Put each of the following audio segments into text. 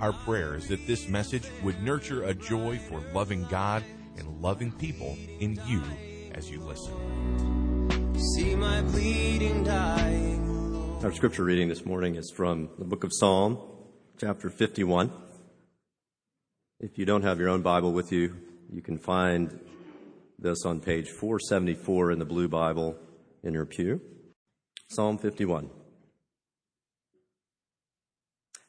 Our prayer is that this message would nurture a joy for loving God and loving people in you as you listen. See my bleeding dying Our scripture reading this morning is from the book of Psalm, chapter 51. If you don't have your own Bible with you, you can find this on page 474 in the Blue Bible in your pew. Psalm 51.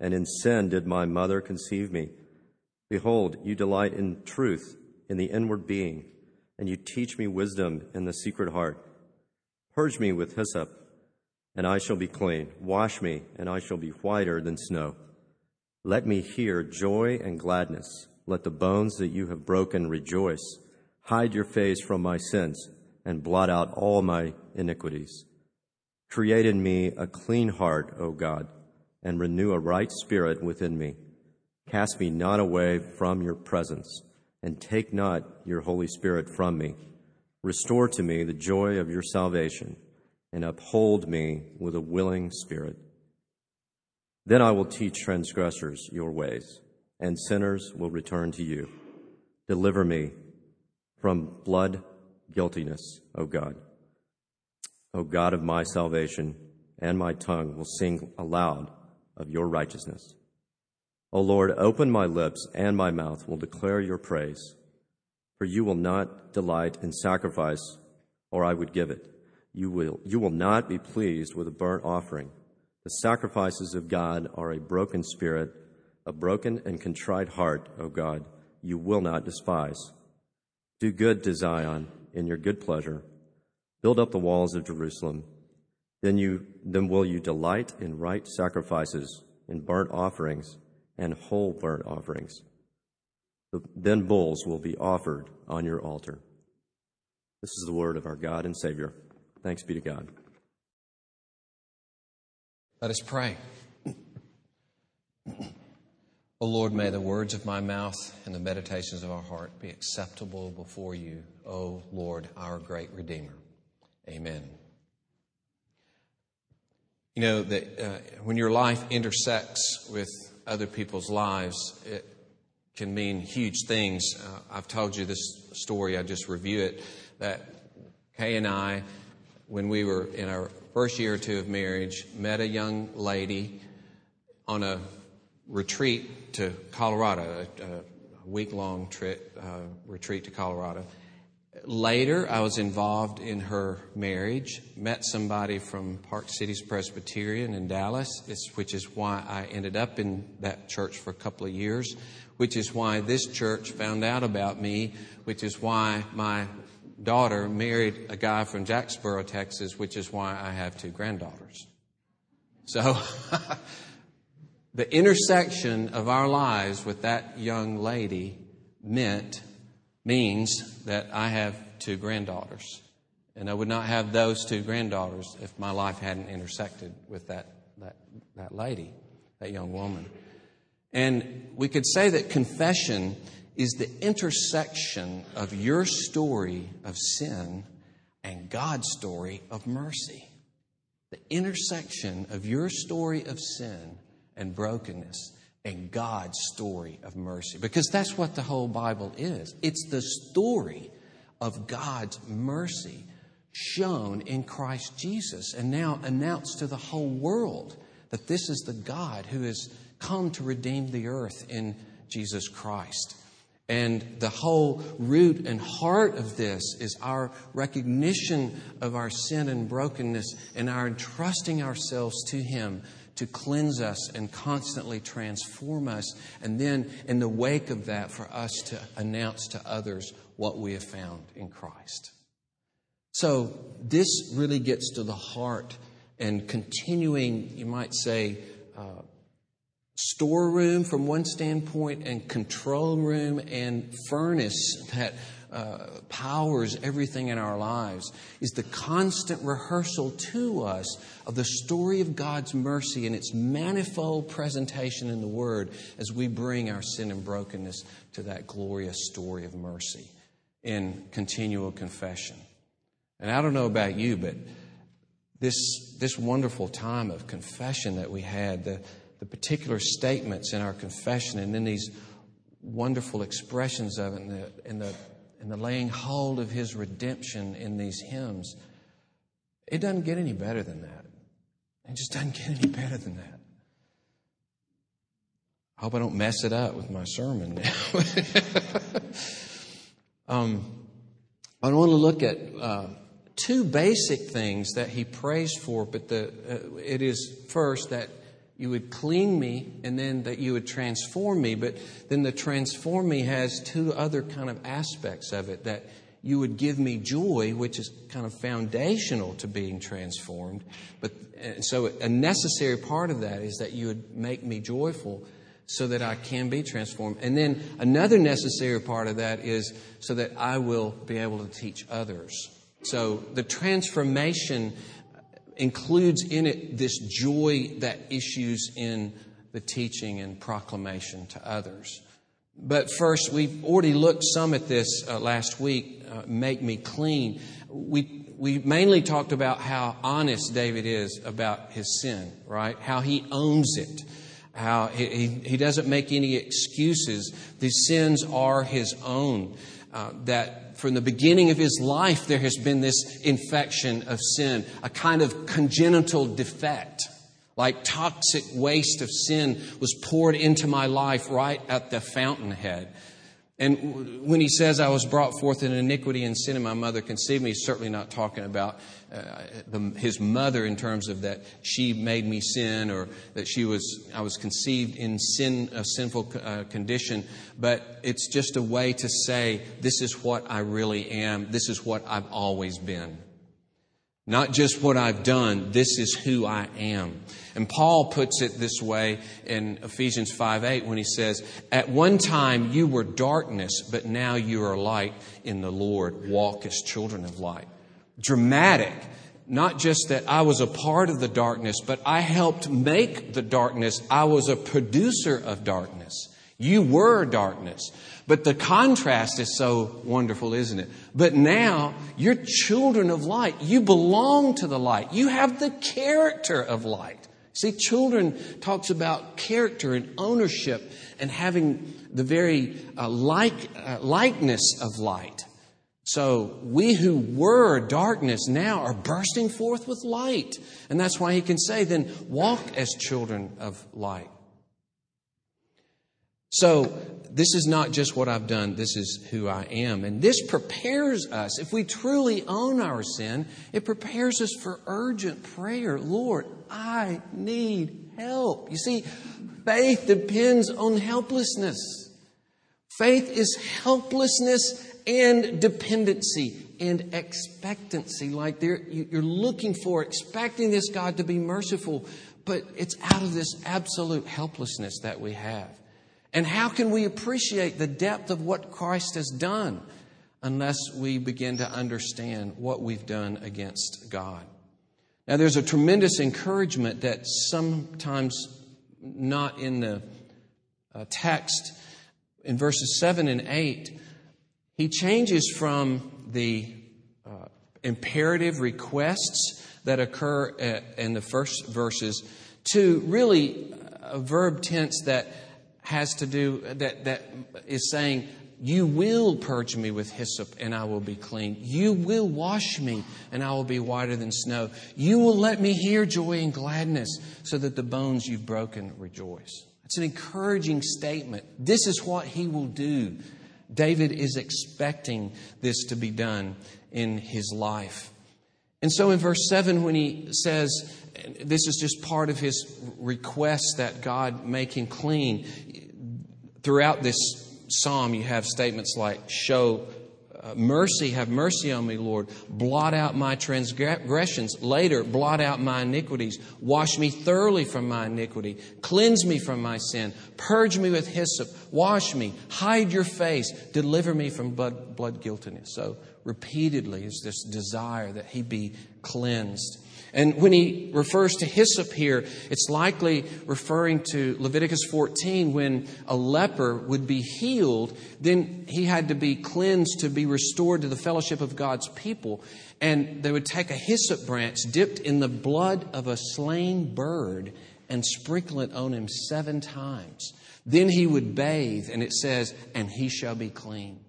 and in sin did my mother conceive me. Behold, you delight in truth in the inward being, and you teach me wisdom in the secret heart. Purge me with hyssop, and I shall be clean. Wash me, and I shall be whiter than snow. Let me hear joy and gladness. Let the bones that you have broken rejoice. Hide your face from my sins, and blot out all my iniquities. Create in me a clean heart, O God and renew a right spirit within me. Cast me not away from your presence, and take not your Holy Spirit from me. Restore to me the joy of your salvation, and uphold me with a willing spirit. Then I will teach transgressors your ways, and sinners will return to you. Deliver me from blood guiltiness, O God. O God of my salvation, and my tongue will sing aloud of your righteousness. O Lord, open my lips, and my mouth will declare your praise. For you will not delight in sacrifice, or I would give it. You will, you will not be pleased with a burnt offering. The sacrifices of God are a broken spirit, a broken and contrite heart, O God, you will not despise. Do good to Zion in your good pleasure. Build up the walls of Jerusalem. Then you then will you delight in right sacrifices, in burnt offerings, and whole burnt offerings. Then bulls will be offered on your altar. This is the word of our God and Savior. Thanks be to God. Let us pray. O Lord, may the words of my mouth and the meditations of our heart be acceptable before you, O Lord, our great Redeemer. Amen. You know, that uh, when your life intersects with other people's lives, it can mean huge things. Uh, I've told you this story, I just review it, that Kay and I, when we were in our first year or two of marriage, met a young lady on a retreat to Colorado, a, a week long trip, uh, retreat to Colorado. Later, I was involved in her marriage, met somebody from Park Cities Presbyterian in Dallas, which is why I ended up in that church for a couple of years, which is why this church found out about me, which is why my daughter married a guy from Jacksboro, Texas, which is why I have two granddaughters. So, the intersection of our lives with that young lady meant means that I have two granddaughters. And I would not have those two granddaughters if my life hadn't intersected with that, that, that lady, that young woman. And we could say that confession is the intersection of your story of sin and God's story of mercy. The intersection of your story of sin and brokenness and God's story of mercy. Because that's what the whole Bible is. It's the story of God's mercy shown in Christ Jesus and now announced to the whole world that this is the God who has come to redeem the earth in Jesus Christ. And the whole root and heart of this is our recognition of our sin and brokenness and our entrusting ourselves to Him to cleanse us and constantly transform us. And then, in the wake of that, for us to announce to others what we have found in Christ. So, this really gets to the heart and continuing, you might say, uh, storeroom from one standpoint and control room and furnace that uh, powers everything in our lives is the constant rehearsal to us of the story of God's mercy and its manifold presentation in the Word as we bring our sin and brokenness to that glorious story of mercy in continual confession. And I don't know about you, but this, this wonderful time of confession that we had, the, the particular statements in our confession and then these wonderful expressions of it and the, and the, and the laying hold of his redemption in these hymns, it doesn't get any better than that. It just doesn't get any better than that. I hope I don't mess it up with my sermon now. um, I want to look at uh, two basic things that he prays for, but the, uh, it is first that you would clean me and then that you would transform me. But then the transform me has two other kind of aspects of it that you would give me joy, which is kind of foundational to being transformed. But so a necessary part of that is that you would make me joyful so that I can be transformed. And then another necessary part of that is so that I will be able to teach others. So the transformation includes in it this joy that issues in the teaching and proclamation to others. But first, we've already looked some at this uh, last week, uh, Make Me Clean. We, we mainly talked about how honest David is about his sin, right? How he owns it. How he, he, doesn't make any excuses. These sins are his own. Uh, that from the beginning of his life, there has been this infection of sin, a kind of congenital defect. Like toxic waste of sin was poured into my life right at the fountainhead. And when he says, I was brought forth in iniquity and sin, and my mother conceived me, he's certainly not talking about uh, the, his mother in terms of that she made me sin or that she was, I was conceived in sin, a sinful uh, condition. But it's just a way to say, this is what I really am. This is what I've always been. Not just what I've done, this is who I am. And Paul puts it this way in Ephesians 5 8 when he says, At one time you were darkness, but now you are light in the Lord. Walk as children of light. Dramatic. Not just that I was a part of the darkness, but I helped make the darkness. I was a producer of darkness. You were darkness. But the contrast is so wonderful, isn't it? But now you're children of light. You belong to the light. You have the character of light. See, children talks about character and ownership and having the very uh, like, uh, likeness of light. So we who were darkness now are bursting forth with light. And that's why he can say, then walk as children of light. So this is not just what I've done, this is who I am. And this prepares us, if we truly own our sin, it prepares us for urgent prayer. Lord, I need help. You see, faith depends on helplessness. Faith is helplessness and dependency and expectancy. Like you're looking for, expecting this God to be merciful, but it's out of this absolute helplessness that we have. And how can we appreciate the depth of what Christ has done unless we begin to understand what we've done against God? Now, there's a tremendous encouragement that sometimes not in the uh, text in verses 7 and 8. He changes from the uh, imperative requests that occur uh, in the first verses to really a verb tense that has to do, that, that is saying, you will purge me with hyssop and I will be clean. You will wash me and I will be whiter than snow. You will let me hear joy and gladness so that the bones you've broken rejoice. It's an encouraging statement. This is what he will do. David is expecting this to be done in his life. And so in verse 7, when he says, this is just part of his request that God make him clean, throughout this psalm, you have statements like, show uh, mercy, have mercy on me, Lord. Blot out my transgressions. Later, blot out my iniquities. Wash me thoroughly from my iniquity. Cleanse me from my sin. Purge me with hyssop. Wash me. Hide your face. Deliver me from blood, blood guiltiness. So, repeatedly is this desire that he be cleansed. And when he refers to hyssop here, it's likely referring to Leviticus 14 when a leper would be healed, then he had to be cleansed to be restored to the fellowship of God's people. And they would take a hyssop branch dipped in the blood of a slain bird and sprinkle it on him seven times. Then he would bathe, and it says, and he shall be clean.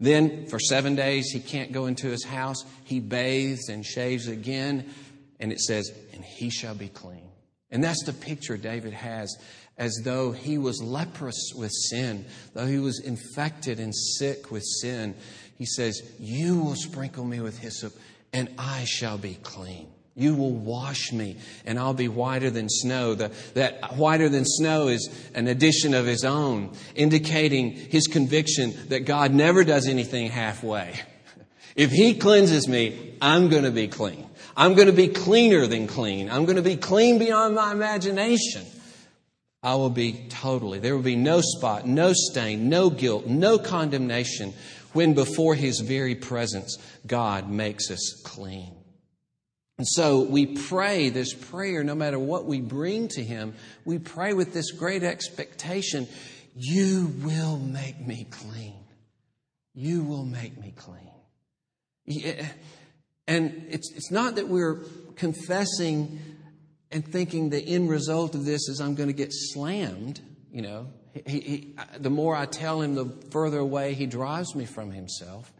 Then for seven days he can't go into his house. He bathes and shaves again and it says, and he shall be clean. And that's the picture David has as though he was leprous with sin, though he was infected and sick with sin. He says, You will sprinkle me with hyssop, and I shall be clean. You will wash me, and I'll be whiter than snow. The, that whiter than snow is an addition of his own, indicating his conviction that God never does anything halfway. If he cleanses me, I'm going to be clean. I'm going to be cleaner than clean. I'm going to be clean beyond my imagination. I will be totally, there will be no spot, no stain, no guilt, no condemnation when before His very presence God makes us clean. And so we pray this prayer, no matter what we bring to Him, we pray with this great expectation You will make me clean. You will make me clean. Yeah. And it's, it's not that we're confessing and thinking the end result of this is I'm going to get slammed. You know, he, he, the more I tell him, the further away he drives me from himself.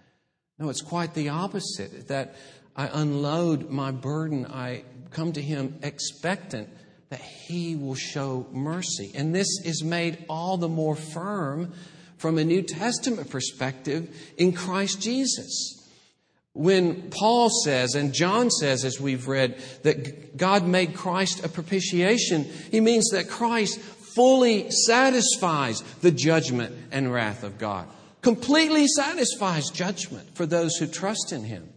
No, it's quite the opposite. That I unload my burden, I come to him expectant that he will show mercy. And this is made all the more firm from a New Testament perspective in Christ Jesus. When Paul says, and John says, as we've read, that God made Christ a propitiation, he means that Christ fully satisfies the judgment and wrath of God. Completely satisfies judgment for those who trust in him.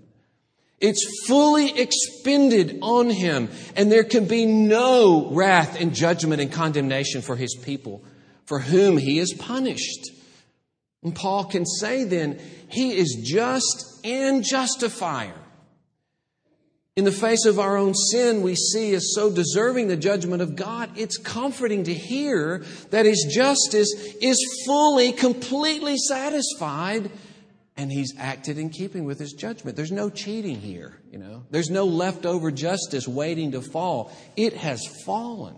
It's fully expended on him, and there can be no wrath and judgment and condemnation for his people, for whom he is punished. And Paul can say then, he is just and justifier. In the face of our own sin, we see as so deserving the judgment of God. It's comforting to hear that His justice is fully, completely satisfied, and He's acted in keeping with His judgment. There's no cheating here, you know. There's no leftover justice waiting to fall. It has fallen.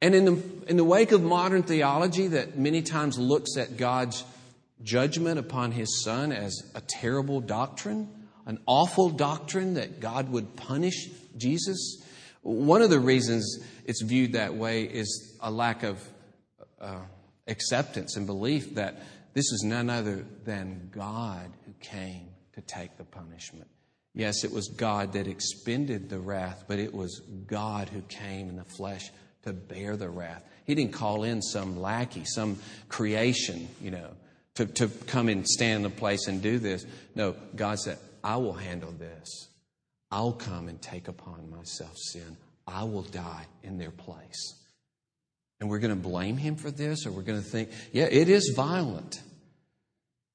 And in the, in the wake of modern theology that many times looks at God's judgment upon his son as a terrible doctrine, an awful doctrine that God would punish Jesus. One of the reasons it's viewed that way is a lack of uh, acceptance and belief that this is none other than God who came to take the punishment. Yes, it was God that expended the wrath, but it was God who came in the flesh to bear the wrath. He didn't call in some lackey, some creation, you know, to, to come and stand in the place and do this. No, God said, I will handle this. I'll come and take upon myself sin. I will die in their place. And we're going to blame him for this, or we're going to think, yeah, it is violent.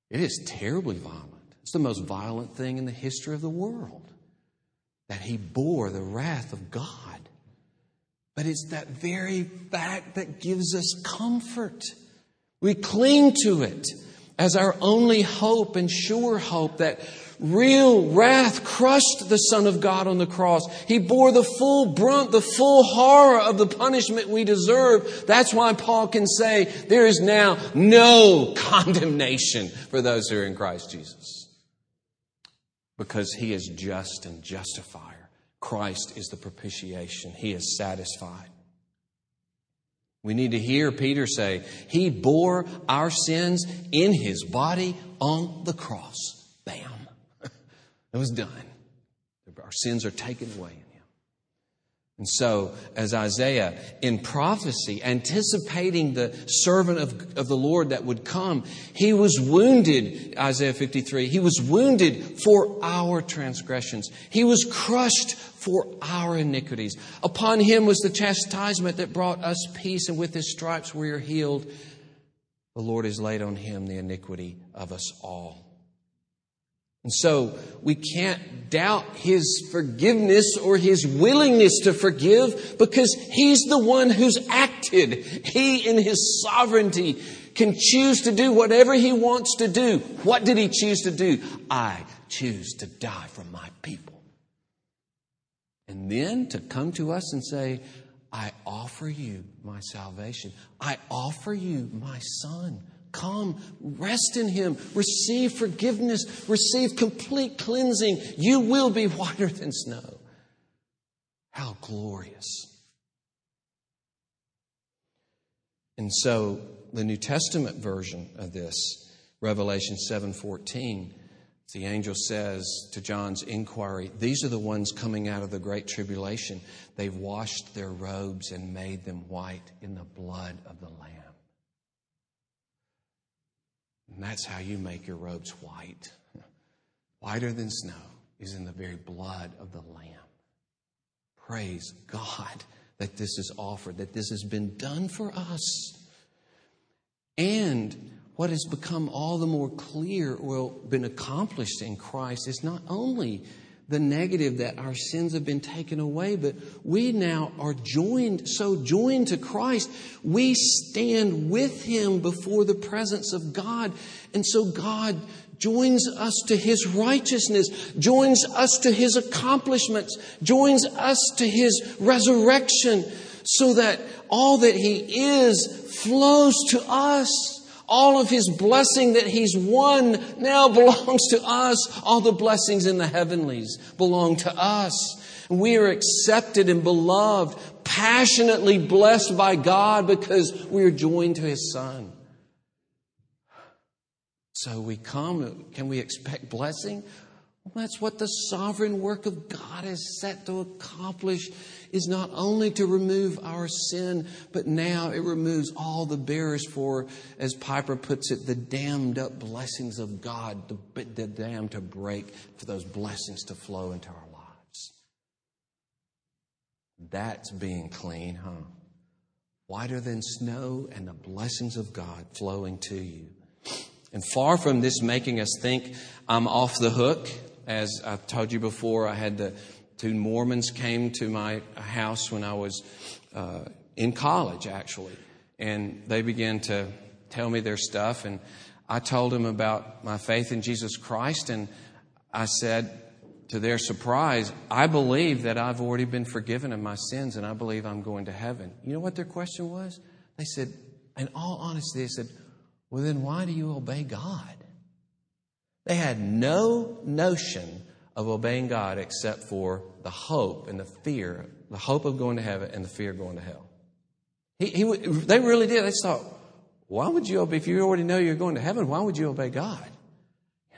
It is terribly violent. It's the most violent thing in the history of the world that he bore the wrath of God. But it's that very fact that gives us comfort. We cling to it as our only hope and sure hope that real wrath crushed the Son of God on the cross. He bore the full brunt, the full horror of the punishment we deserve. That's why Paul can say there is now no condemnation for those who are in Christ Jesus. Because he is just and justifier. Christ is the propitiation. He is satisfied. We need to hear Peter say, He bore our sins in His body on the cross. Bam. it was done. Our sins are taken away. And so, as Isaiah, in prophecy, anticipating the servant of, of the Lord that would come, he was wounded, Isaiah 53, he was wounded for our transgressions. He was crushed for our iniquities. Upon him was the chastisement that brought us peace, and with his stripes we are healed. The Lord has laid on him the iniquity of us all. And so we can't doubt his forgiveness or his willingness to forgive because he's the one who's acted. He, in his sovereignty, can choose to do whatever he wants to do. What did he choose to do? I choose to die for my people. And then to come to us and say, I offer you my salvation. I offer you my son. Come, rest in him, receive forgiveness, receive complete cleansing. You will be whiter than snow. How glorious. And so the New Testament version of this, Revelation 7:14, the angel says to John's inquiry, These are the ones coming out of the great tribulation. They've washed their robes and made them white in the blood of the Lamb. And that's how you make your robes white. Whiter than snow is in the very blood of the Lamb. Praise God that this is offered, that this has been done for us. And what has become all the more clear, well, been accomplished in Christ is not only the negative that our sins have been taken away, but we now are joined, so joined to Christ, we stand with Him before the presence of God. And so God joins us to His righteousness, joins us to His accomplishments, joins us to His resurrection, so that all that He is flows to us. All of his blessing that he's won now belongs to us. All the blessings in the heavenlies belong to us. We are accepted and beloved, passionately blessed by God because we are joined to his son. So we come, can we expect blessing? Well, that's what the sovereign work of God is set to accomplish is not only to remove our sin, but now it removes all the barriers for, as Piper puts it, the dammed up blessings of God, the, the dam to break for those blessings to flow into our lives. That's being clean, huh? Whiter than snow and the blessings of God flowing to you. And far from this making us think I'm off the hook, as I've told you before, I had the two Mormons came to my house when I was uh, in college, actually, and they began to tell me their stuff. And I told them about my faith in Jesus Christ, and I said, to their surprise, I believe that I've already been forgiven of my sins, and I believe I'm going to heaven. You know what their question was? They said, in all honesty, they said, Well, then why do you obey God? They had no notion of obeying God except for the hope and the fear, the hope of going to heaven and the fear of going to hell. He, he, they really did. They thought, why would you obey, if you already know you're going to heaven, why would you obey God?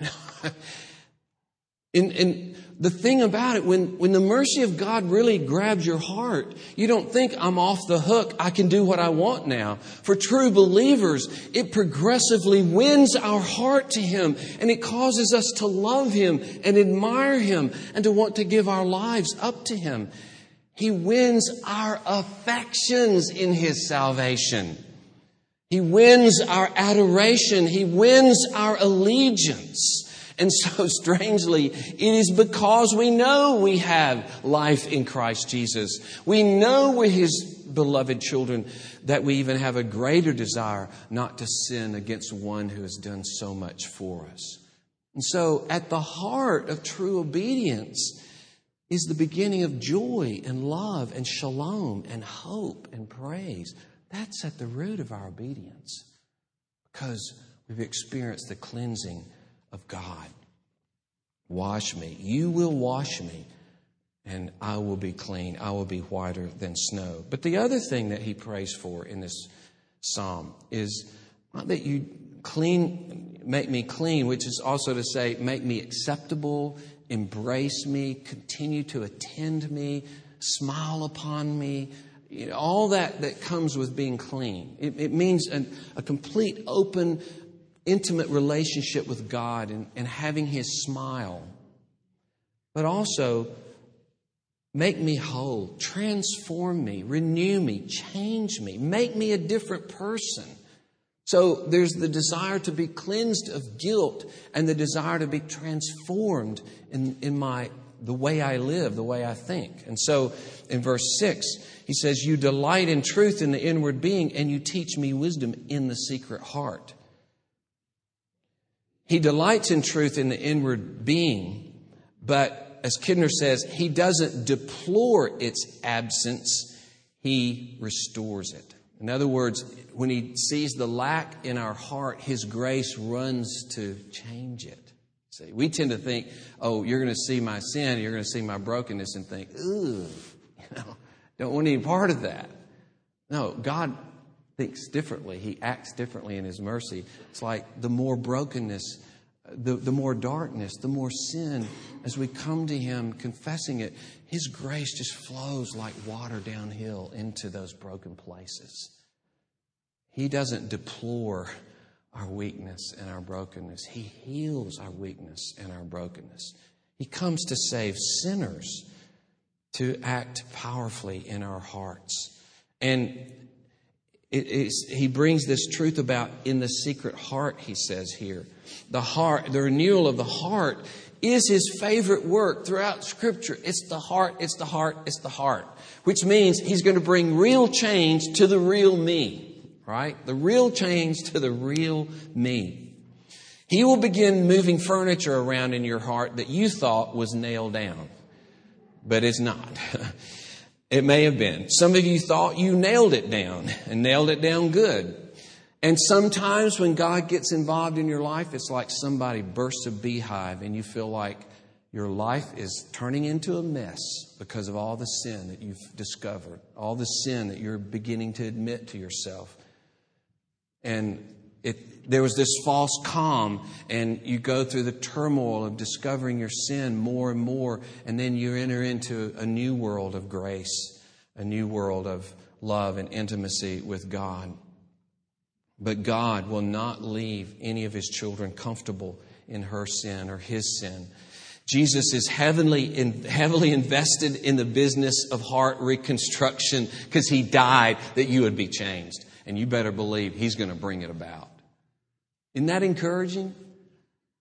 You know? and, and the thing about it, when, when the mercy of God really grabs your heart, you don't think I'm off the hook. I can do what I want now. For true believers, it progressively wins our heart to Him and it causes us to love Him and admire Him and to want to give our lives up to Him. He wins our affections in His salvation. He wins our adoration. He wins our allegiance. And so strangely, it is because we know we have life in Christ Jesus. We know we're His beloved children that we even have a greater desire not to sin against one who has done so much for us. And so at the heart of true obedience is the beginning of joy and love and shalom and hope and praise. That's at the root of our obedience because we've experienced the cleansing of God. Wash me. You will wash me and I will be clean. I will be whiter than snow. But the other thing that he prays for in this psalm is not that you clean, make me clean, which is also to say, make me acceptable, embrace me, continue to attend me, smile upon me. You know, all that that comes with being clean. It, it means an, a complete, open, intimate relationship with God and, and having His smile. But also, make me whole, transform me, renew me, change me, make me a different person. So there's the desire to be cleansed of guilt and the desire to be transformed in, in my the way I live, the way I think. And so in verse 6, he says, You delight in truth in the inward being, and you teach me wisdom in the secret heart. He delights in truth in the inward being, but as Kidner says, he doesn't deplore its absence, he restores it. In other words, when he sees the lack in our heart, his grace runs to change it. See, we tend to think, oh, you're going to see my sin, you're going to see my brokenness, and think, ooh, you know, don't want any part of that. No, God thinks differently. He acts differently in His mercy. It's like the more brokenness, the, the more darkness, the more sin, as we come to Him confessing it, His grace just flows like water downhill into those broken places. He doesn't deplore our weakness and our brokenness, He heals our weakness and our brokenness. He comes to save sinners, to act powerfully in our hearts. And he brings this truth about in the secret heart, he says here. The heart, the renewal of the heart is his favorite work throughout Scripture. It's the heart, it's the heart, it's the heart. Which means he's going to bring real change to the real me right? The real change to the real me. He will begin moving furniture around in your heart that you thought was nailed down, but it's not. it may have been. Some of you thought you nailed it down and nailed it down good. And sometimes when God gets involved in your life, it's like somebody bursts a beehive and you feel like your life is turning into a mess because of all the sin that you've discovered, all the sin that you're beginning to admit to yourself and it, there was this false calm, and you go through the turmoil of discovering your sin more and more, and then you enter into a new world of grace, a new world of love and intimacy with God. But God will not leave any of His children comfortable in her sin or his sin. Jesus is heavily, in, heavily invested in the business of heart reconstruction because He died that you would be changed and you better believe He's going to bring it about. Isn't that encouraging?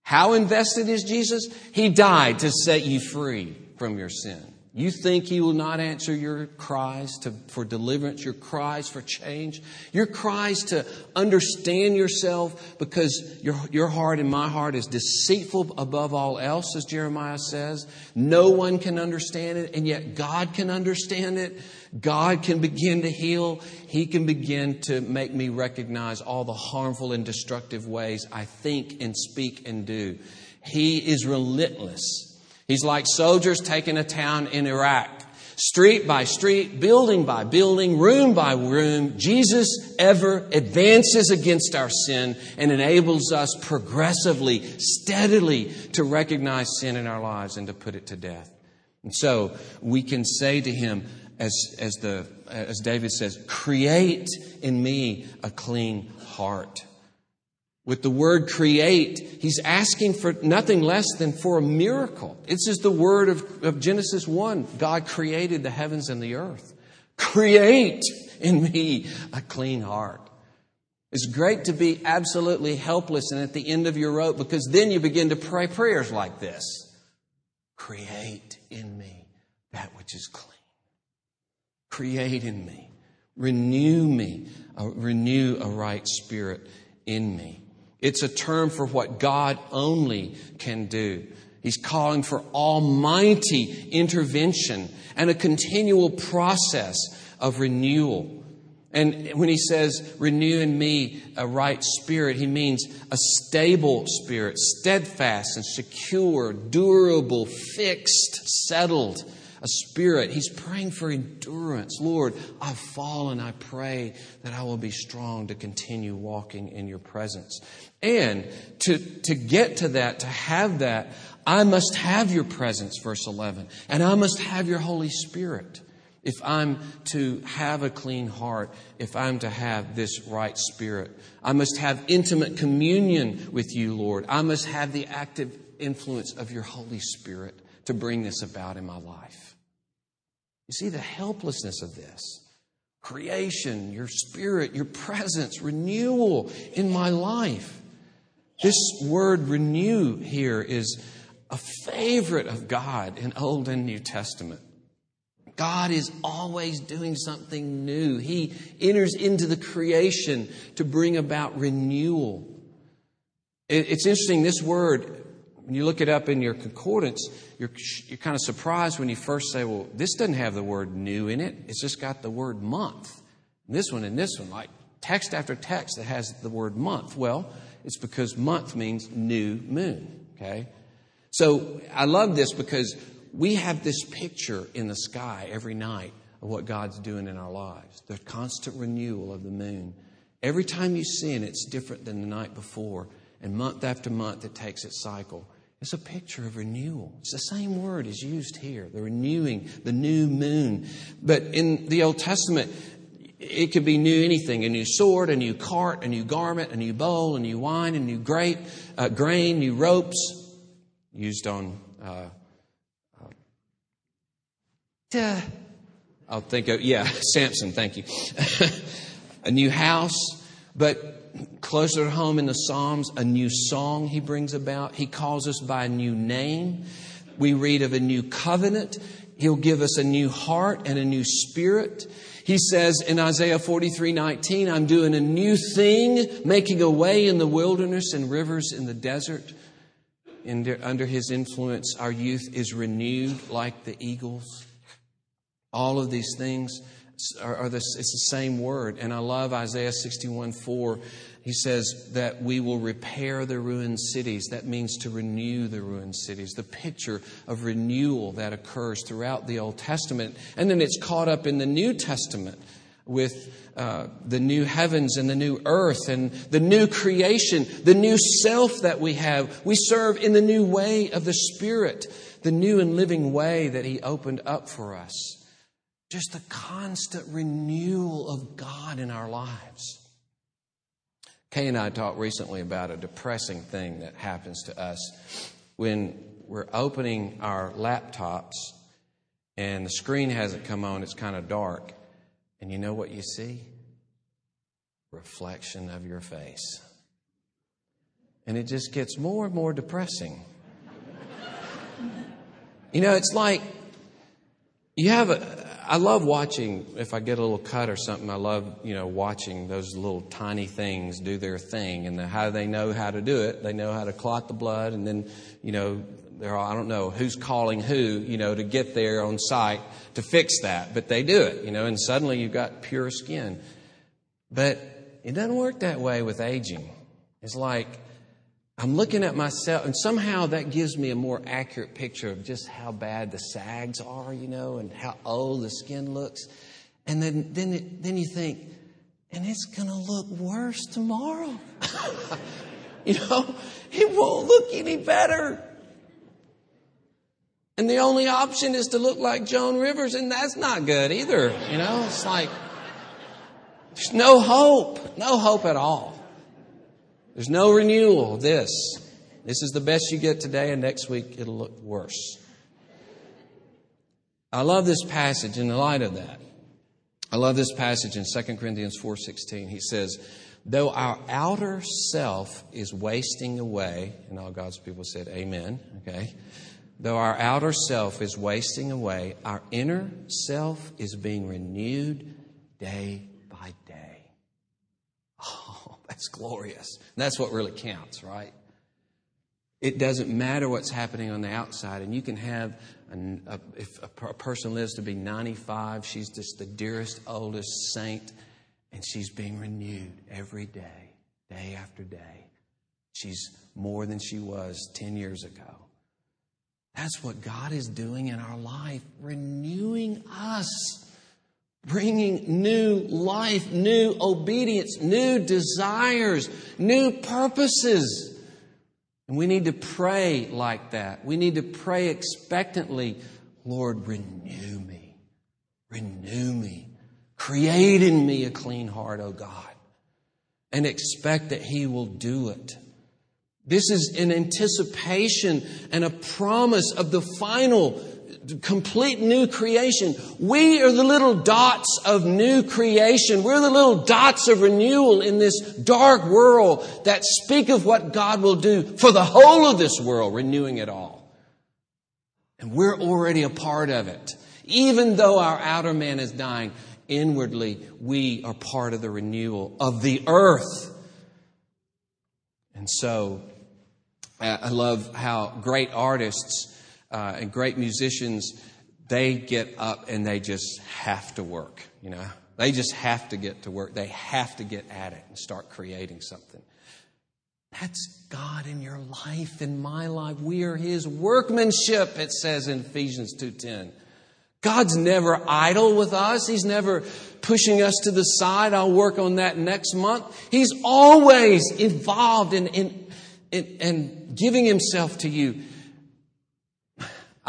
How invested is Jesus? He died to set you free from your sin. You think He will not answer your cries to, for deliverance, your cries for change, your cries to understand yourself because your, your heart and my heart is deceitful above all else, as Jeremiah says. No one can understand it, and yet God can understand it. God can begin to heal. He can begin to make me recognize all the harmful and destructive ways I think and speak and do. He is relentless. He's like soldiers taking a town in Iraq. Street by street, building by building, room by room, Jesus ever advances against our sin and enables us progressively, steadily to recognize sin in our lives and to put it to death. And so we can say to him, as, as, the, as David says, create in me a clean heart. With the word create, he's asking for nothing less than for a miracle. This is the word of, of Genesis 1. God created the heavens and the earth. Create in me a clean heart. It's great to be absolutely helpless and at the end of your rope because then you begin to pray prayers like this Create in me that which is clean. Create in me. Renew me. Renew a right spirit in me. It's a term for what God only can do. He's calling for almighty intervention and a continual process of renewal. And when he says, renew in me a right spirit, he means a stable spirit, steadfast and secure, durable, fixed, settled, a spirit. He's praying for endurance. Lord, I've fallen. I pray that I will be strong to continue walking in your presence. And to, to get to that, to have that, I must have your presence, verse 11, and I must have your Holy Spirit if I'm to have a clean heart, if I'm to have this right spirit. I must have intimate communion with you, Lord. I must have the active influence of your Holy Spirit to bring this about in my life. You see the helplessness of this creation, your spirit, your presence, renewal in my life. This word renew here is a favorite of God in Old and New Testament. God is always doing something new. He enters into the creation to bring about renewal. It's interesting, this word, when you look it up in your concordance, you're, you're kind of surprised when you first say, well, this doesn't have the word new in it. It's just got the word month. And this one and this one, like text after text that has the word month. Well, it's because month means new moon, okay? So I love this because we have this picture in the sky every night of what God's doing in our lives the constant renewal of the moon. Every time you sin, it's different than the night before. And month after month, it takes its cycle. It's a picture of renewal. It's the same word is used here the renewing, the new moon. But in the Old Testament, it could be new anything a new sword, a new cart, a new garment, a new bowl, a new wine, a new grape, uh, grain, new ropes, used on uh, Duh. I'll think of, yeah, Samson, thank you. a new house, but closer to home in the Psalms, a new song he brings about. He calls us by a new name. We read of a new covenant. He'll give us a new heart and a new spirit. He says in Isaiah 43 19, I'm doing a new thing, making a way in the wilderness and rivers in the desert. under his influence, our youth is renewed like the eagles. All of these things are, are it's the same word. And I love Isaiah 61 4. He says that we will repair the ruined cities. That means to renew the ruined cities. The picture of renewal that occurs throughout the Old Testament. And then it's caught up in the New Testament with uh, the new heavens and the new earth and the new creation, the new self that we have. We serve in the new way of the Spirit, the new and living way that He opened up for us just the constant renewal of God in our lives. Kay and I talked recently about a depressing thing that happens to us when we're opening our laptops and the screen hasn't come on, it's kind of dark. And you know what you see? Reflection of your face. And it just gets more and more depressing. you know, it's like you have a, I love watching, if I get a little cut or something, I love, you know, watching those little tiny things do their thing and the, how they know how to do it. They know how to clot the blood and then, you know, they're all, I don't know who's calling who, you know, to get there on site to fix that, but they do it, you know, and suddenly you've got pure skin. But it doesn't work that way with aging. It's like, I'm looking at myself, and somehow that gives me a more accurate picture of just how bad the sags are, you know, and how old the skin looks. And then, then, it, then you think, and it's going to look worse tomorrow. you know, it won't look any better. And the only option is to look like Joan Rivers, and that's not good either. You know, it's like, there's no hope, no hope at all. There's no renewal of this. This is the best you get today, and next week it'll look worse. I love this passage in the light of that. I love this passage in 2 Corinthians 4:16. He says, "Though our outer self is wasting away," and all God's people said amen, okay? Though our outer self is wasting away, our inner self is being renewed day by day that's glorious. And that's what really counts, right? It doesn't matter what's happening on the outside. And you can have, a, if a, a person lives to be 95, she's just the dearest, oldest saint, and she's being renewed every day, day after day. She's more than she was 10 years ago. That's what God is doing in our life, renewing us, bringing new life, new obedience, new desires, new purposes. And we need to pray like that. We need to pray expectantly Lord, renew me. Renew me. Create in me a clean heart, O God. And expect that He will do it. This is an anticipation and a promise of the final complete new creation. We are the little dots of new creation. We're the little dots of renewal in this dark world that speak of what God will do for the whole of this world, renewing it all. And we're already a part of it. Even though our outer man is dying, inwardly we are part of the renewal of the earth. And so, I love how great artists uh, and great musicians, they get up and they just have to work, you know. They just have to get to work. They have to get at it and start creating something. That's God in your life, in my life. We are His workmanship, it says in Ephesians 2.10. God's never idle with us. He's never pushing us to the side. I'll work on that next month. He's always involved in, in, in, in giving Himself to you.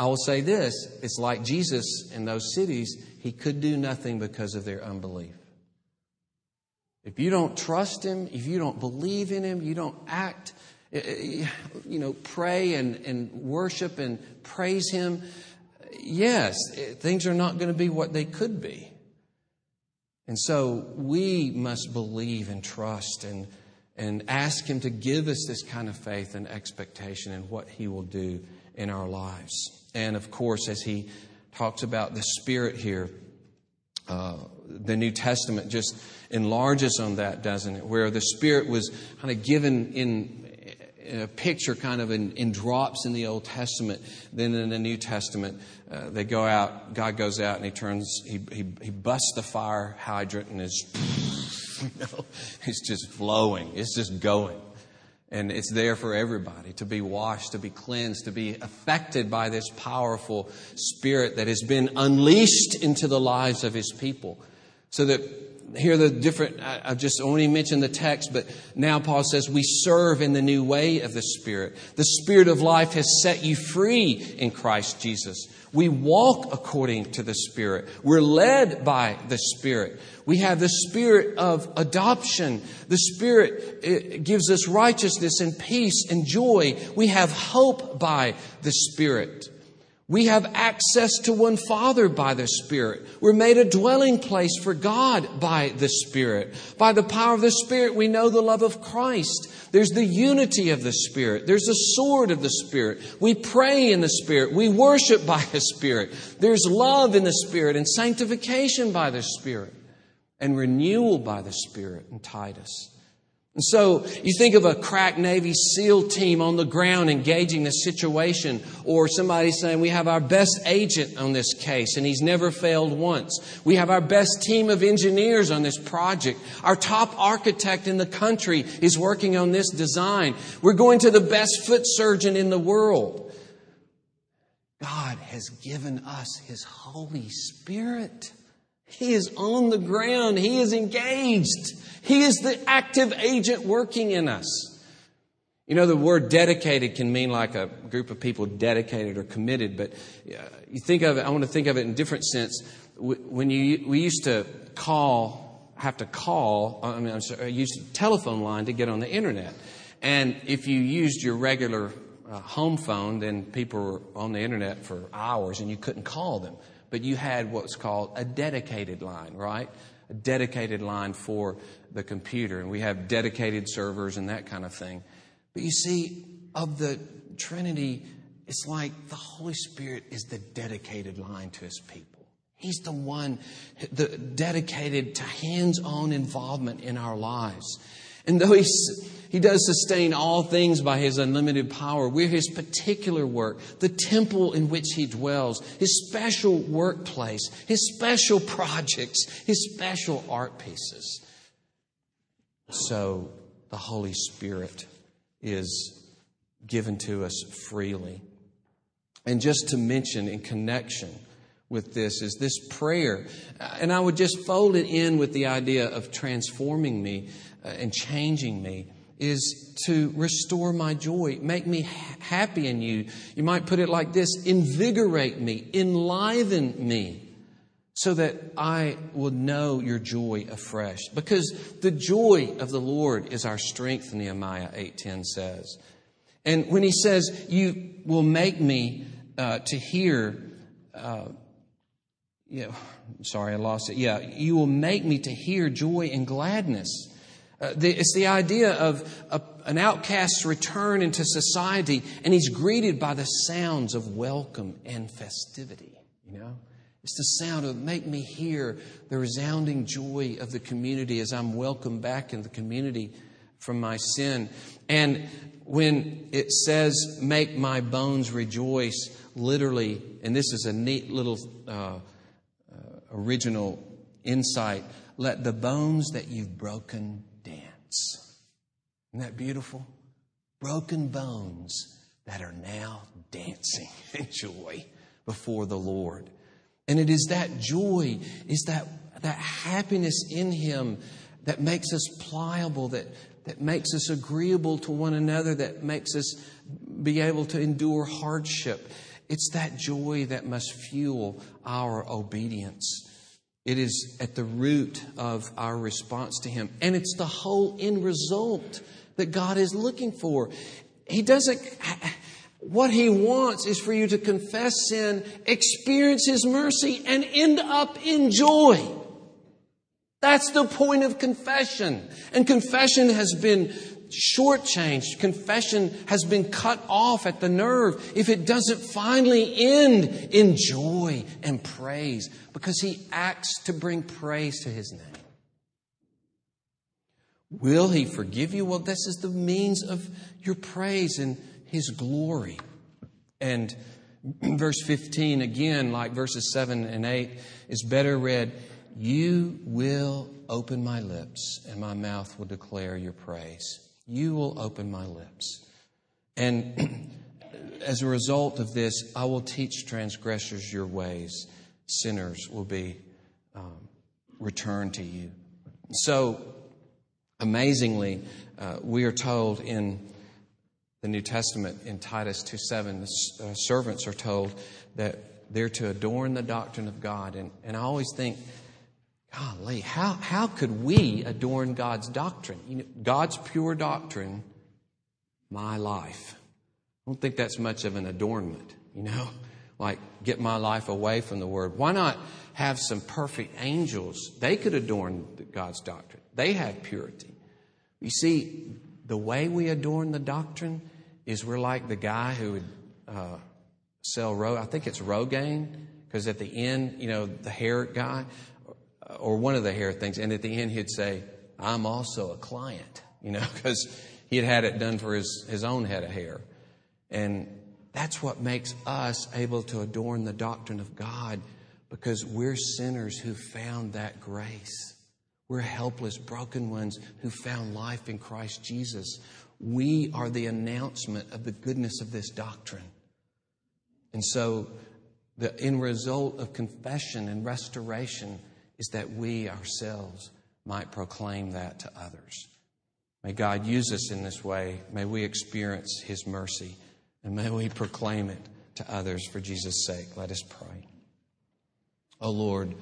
I will say this it's like Jesus in those cities, He could do nothing because of their unbelief. If you don't trust Him, if you don't believe in Him, you don't act, eh, eh, you know, pray and, and worship and praise Him, yes, eh, things are not going to be what they could be. And so we must believe and trust and, and ask Him to give us this kind of faith and expectation in what He will do in our lives. And of course, as He talks about the Spirit here, uh, the New Testament just enlarges on that, doesn't it? Where the Spirit was kind of given in, in a picture, kind of in, in, drops in the Old Testament. Then in the New Testament, uh, they go out, God goes out and He turns, He, he, he busts the fire hydrant and is, you know, it's just flowing, it's just going. And it's there for everybody to be washed, to be cleansed, to be affected by this powerful spirit that has been unleashed into the lives of his people. So that here are the different, I've just only mentioned the text, but now Paul says we serve in the new way of the Spirit. The Spirit of life has set you free in Christ Jesus. We walk according to the Spirit. We're led by the Spirit. We have the Spirit of adoption. The Spirit eh, gives us righteousness and peace and joy. We have hope by the Spirit. We have access to one Father by the Spirit. We're made a dwelling place for God by the Spirit. By the power of the Spirit, we know the love of Christ. There's the unity of the Spirit. There's the sword of the Spirit. We pray in the Spirit. We worship by the Spirit. There's love in the Spirit and sanctification by the Spirit and renewal by the Spirit in Titus. And so you think of a crack Navy SEAL team on the ground engaging the situation, or somebody saying, We have our best agent on this case, and he's never failed once. We have our best team of engineers on this project. Our top architect in the country is working on this design. We're going to the best foot surgeon in the world. God has given us His Holy Spirit. He is on the ground. He is engaged. He is the active agent working in us. You know, the word dedicated can mean like a group of people dedicated or committed, but you think of it, I want to think of it in a different sense. When you, we used to call, have to call, I mean, I'm sorry, use a telephone line to get on the internet. And if you used your regular uh, home phone, then people were on the internet for hours and you couldn't call them but you had what's called a dedicated line, right? A dedicated line for the computer. And we have dedicated servers and that kind of thing. But you see, of the Trinity, it's like the Holy Spirit is the dedicated line to his people. He's the one the dedicated to hands on involvement in our lives. And though he's, he does sustain all things by his unlimited power, we're his particular work, the temple in which he dwells, his special workplace, his special projects, his special art pieces. So the Holy Spirit is given to us freely. And just to mention in connection with this is this prayer. And I would just fold it in with the idea of transforming me uh, and changing me is to restore my joy, make me happy in you. You might put it like this invigorate me, enliven me, so that I will know your joy afresh. Because the joy of the Lord is our strength, Nehemiah 8.10 says. And when he says, You will make me uh, to hear, uh, yeah, sorry, I lost it. Yeah, you will make me to hear joy and gladness. Uh, the, it's the idea of a, an outcast's return into society, and he's greeted by the sounds of welcome and festivity. You know, it's the sound of make me hear the resounding joy of the community as I'm welcomed back in the community from my sin. And when it says, "Make my bones rejoice," literally, and this is a neat little uh, uh, original insight. Let the bones that you've broken dance. Isn't that beautiful? Broken bones that are now dancing in joy before the Lord. And it is that joy, is that, that happiness in Him that makes us pliable, that, that makes us agreeable to one another, that makes us be able to endure hardship. It's that joy that must fuel our obedience. It is at the root of our response to Him. And it's the whole end result that God is looking for. He doesn't, what He wants is for you to confess sin, experience His mercy, and end up in joy. That's the point of confession. And confession has been shortchanged. Confession has been cut off at the nerve if it doesn't finally end in joy and praise because he acts to bring praise to his name. Will he forgive you? Well, this is the means of your praise and his glory. And verse 15, again, like verses 7 and 8, is better read You will open my lips, and my mouth will declare your praise. You will open my lips. And as a result of this, I will teach transgressors your ways. Sinners will be um, returned to you. So, amazingly, uh, we are told in the New Testament in Titus 2 7, the uh, servants are told that they're to adorn the doctrine of God. And, and I always think, Golly, how, how could we adorn God's doctrine? You know, God's pure doctrine, my life. I don't think that's much of an adornment, you know? Like, get my life away from the Word. Why not have some perfect angels? They could adorn God's doctrine, they have purity. You see, the way we adorn the doctrine is we're like the guy who would uh, sell Ro. I think it's Rogaine, because at the end, you know, the hair guy or one of the hair things. And at the end, he'd say, I'm also a client, you know, because he had had it done for his, his own head of hair. And that's what makes us able to adorn the doctrine of God because we're sinners who found that grace. We're helpless, broken ones who found life in Christ Jesus. We are the announcement of the goodness of this doctrine. And so, the end result of confession and restoration is that we ourselves might proclaim that to others. May God use us in this way. May we experience His mercy and may we proclaim it to others for Jesus' sake. Let us pray. Oh Lord,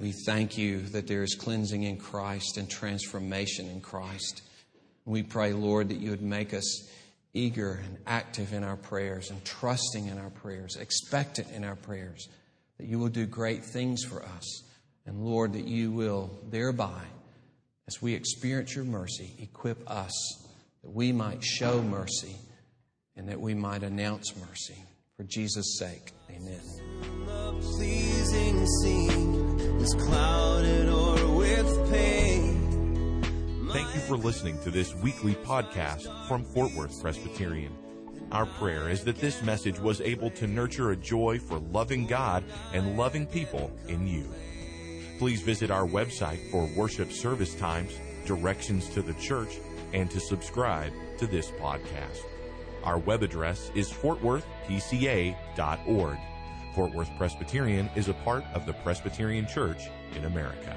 we thank you that there is cleansing in Christ and transformation in Christ. We pray, Lord, that you would make us eager and active in our prayers and trusting in our prayers, expectant in our prayers, that you will do great things for us. And Lord, that you will thereby, as we experience your mercy, equip us that we might show mercy and that we might announce mercy. For Jesus' sake, amen. Thank you for listening to this weekly podcast from Fort Worth Presbyterian. Our prayer is that this message was able to nurture a joy for loving God and loving people in you. Please visit our website for worship service times, directions to the church, and to subscribe to this podcast. Our web address is fortworthpca.org. Fort Worth Presbyterian is a part of the Presbyterian Church in America.